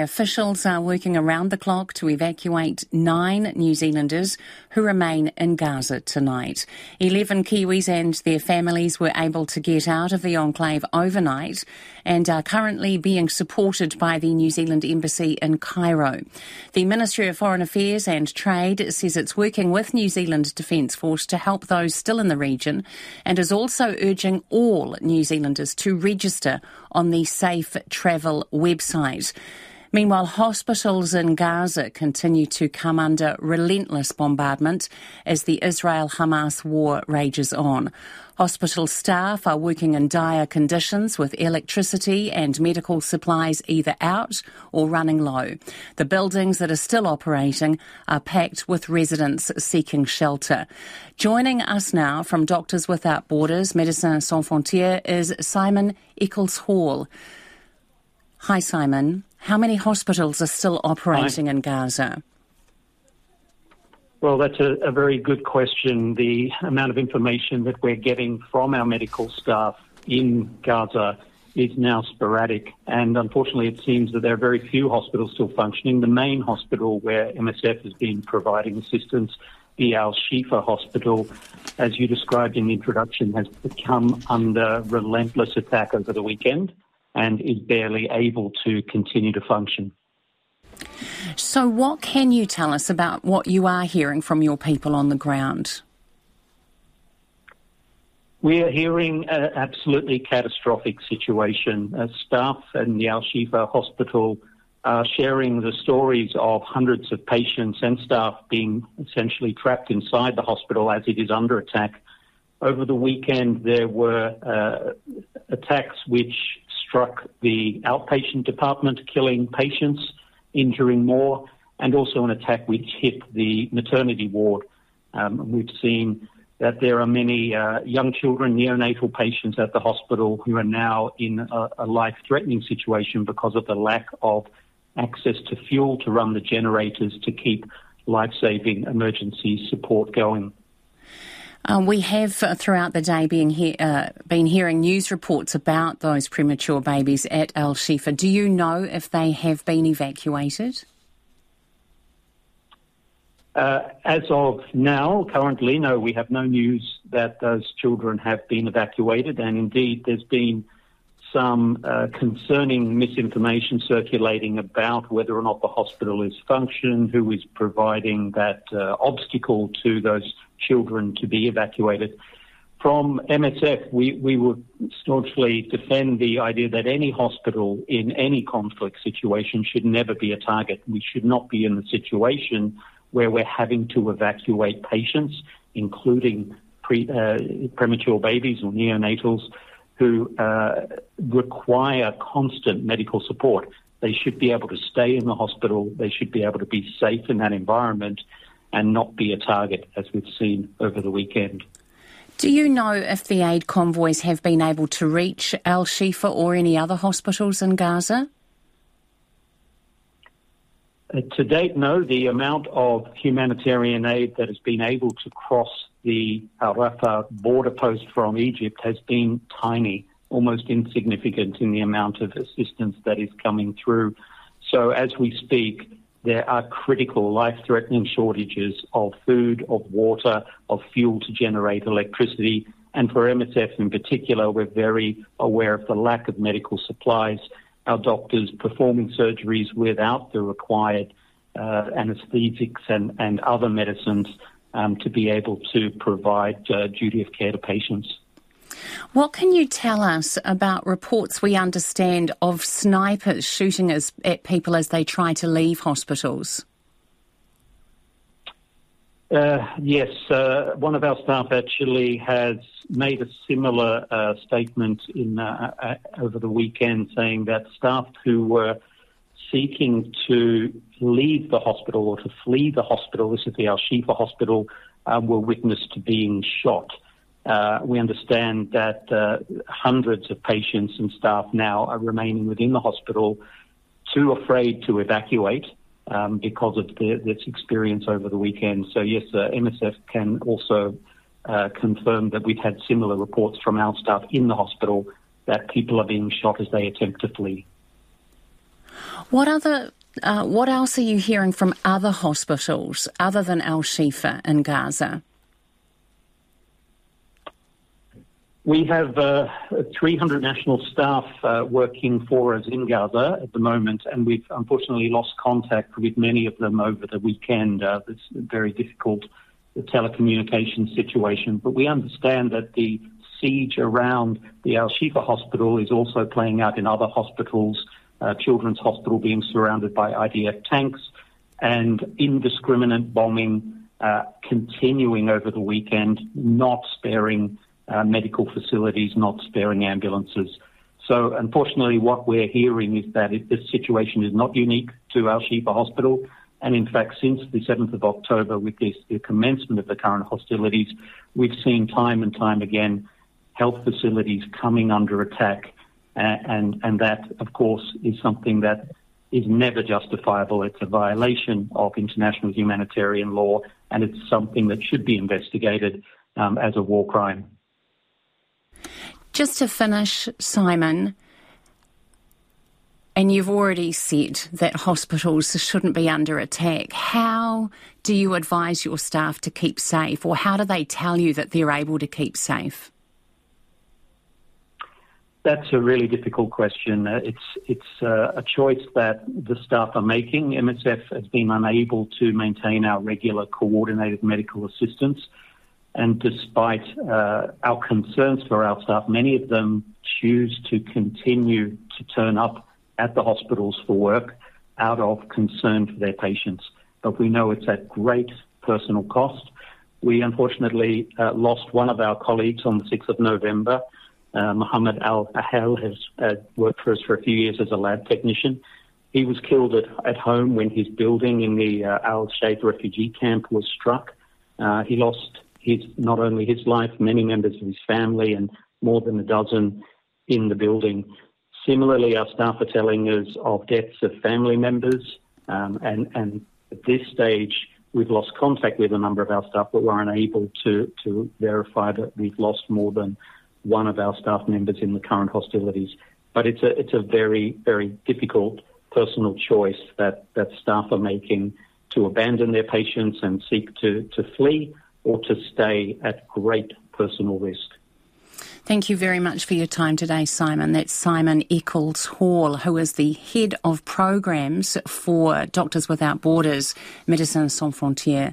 Officials are working around the clock to evacuate nine New Zealanders who remain in Gaza tonight. Eleven Kiwis and their families were able to get out of the enclave overnight and are currently being supported by the New Zealand Embassy in Cairo. The Ministry of Foreign Affairs and Trade says it's working with New Zealand Defence Force to help those still in the region and is also urging all New Zealanders to register on the Safe Travel website. Meanwhile, hospitals in Gaza continue to come under relentless bombardment as the Israel Hamas war rages on. Hospital staff are working in dire conditions with electricity and medical supplies either out or running low. The buildings that are still operating are packed with residents seeking shelter. Joining us now from Doctors Without Borders, Médecins Sans Frontières, is Simon Eccleshall. Hi, Simon. How many hospitals are still operating Hi. in Gaza? Well, that's a, a, very good question. The amount of information that we're getting from our medical staff in Gaza is now sporadic, and unfortunately, it seems that there are very few hospitals still functioning. The main hospital where MSF has been providing assistance, the Al Shifa Hospital, as you described in the introduction, has become under relentless attack over the weekend and is barely able to continue to function. So, what can you tell us about what you are hearing from your people on the ground? We are hearing an absolutely catastrophic situation. Uh, staff in the Al Shifa Hospital are sharing the stories of hundreds of patients and staff being essentially trapped inside the hospital as it is under attack. Over the weekend, there were uh, attacks which struck the outpatient department, killing patients, injuring more, and also an attack which hit the maternity ward. Um, we've seen that there are many uh, young children, neonatal patients at the hospital who are now in a, a life threatening situation because of the lack of access to fuel to run the generators to keep life saving emergency support going. Um, we have uh, throughout the day been, he- uh, been hearing news reports about those premature babies at Al Shifa. Do you know if they have been evacuated? Uh, as of now, currently, no, we have no news that those children have been evacuated, and indeed, there's been some uh, concerning misinformation circulating about whether or not the hospital is functioning, who is providing that uh, obstacle to those children to be evacuated. From MSF, we, we would staunchly defend the idea that any hospital in any conflict situation should never be a target. We should not be in the situation where we're having to evacuate patients, including pre, uh, premature babies or neonatals, who uh, require constant medical support. They should be able to stay in the hospital. They should be able to be safe in that environment and not be a target, as we've seen over the weekend. Do you know if the aid convoys have been able to reach Al Shifa or any other hospitals in Gaza? Uh, to date, no. The amount of humanitarian aid that has been able to cross the Al Rafah border post from Egypt has been tiny, almost insignificant in the amount of assistance that is coming through. So, as we speak, there are critical life threatening shortages of food, of water, of fuel to generate electricity. And for MSF in particular, we're very aware of the lack of medical supplies. Our doctors performing surgeries without the required uh, anesthetics and, and other medicines um, to be able to provide uh, duty of care to patients. What can you tell us about reports we understand of snipers shooting as, at people as they try to leave hospitals? Uh, yes, uh, one of our staff actually has made a similar uh, statement in uh, uh, over the weekend, saying that staff who were seeking to leave the hospital or to flee the hospital, this is the Al Shifa hospital, uh, were witness to being shot. Uh, we understand that uh, hundreds of patients and staff now are remaining within the hospital, too afraid to evacuate um, because of the, this experience over the weekend. So, yes, uh, MSF can also uh, confirm that we've had similar reports from our staff in the hospital that people are being shot as they attempt to flee. What other uh, what else are you hearing from other hospitals other than Al Shifa in Gaza? We have uh, 300 national staff uh, working for us in Gaza at the moment, and we've unfortunately lost contact with many of them over the weekend. Uh, it's a very difficult telecommunication situation, but we understand that the siege around the Al Shifa hospital is also playing out in other hospitals, uh, Children's Hospital being surrounded by IDF tanks, and indiscriminate bombing uh, continuing over the weekend, not sparing uh, medical facilities, not sparing ambulances. So, unfortunately, what we're hearing is that it, this situation is not unique to Al Shifa Hospital. And in fact, since the 7th of October, with this, the commencement of the current hostilities, we've seen time and time again health facilities coming under attack. Uh, and, and that, of course, is something that is never justifiable. It's a violation of international humanitarian law, and it's something that should be investigated um, as a war crime. Just to finish, Simon, and you've already said that hospitals shouldn't be under attack. How do you advise your staff to keep safe, or how do they tell you that they're able to keep safe? That's a really difficult question. Uh, it's it's uh, a choice that the staff are making. MSF has been unable to maintain our regular coordinated medical assistance and despite uh, our concerns for our staff, many of them choose to continue to turn up at the hospitals for work out of concern for their patients. But we know it's at great personal cost. We unfortunately uh, lost one of our colleagues on the 6th of November. Uh, Muhammad Al Ahel has uh, worked for us for a few years as a lab technician. He was killed at, at home when his building in the uh, Al Shati refugee camp was struck. Uh, he lost his not only his life, many members of his family, and more than a dozen in the building. Similarly, our staff are telling us of deaths of family members, um, and, and at this stage, we've lost contact with a number of our staff, but we're unable to, to verify that we've lost more than one of our staff members in the current hostilities. But it's a, it's a very, very difficult personal choice that, that staff are making to abandon their patients and seek to, to flee or to stay at great personal risk. Thank you very much for your time today, Simon. That's Simon Eccleshall, who is the head of programs for Doctors Without Borders, Médecins Sans Frontières.